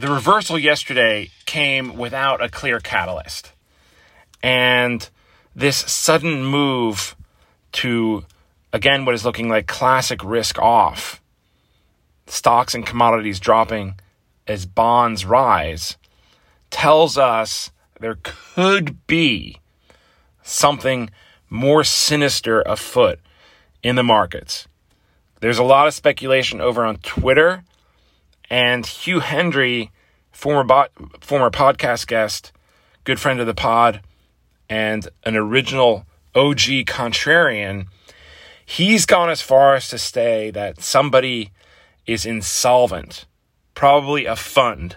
the reversal yesterday came without a clear catalyst. And this sudden move to, again, what is looking like classic risk off, stocks and commodities dropping as bonds rise, tells us there could be something more sinister afoot in the markets. There's a lot of speculation over on Twitter, and Hugh Hendry, former bot, former podcast guest, good friend of the pod, and an original OG contrarian, he's gone as far as to say that somebody is insolvent, probably a fund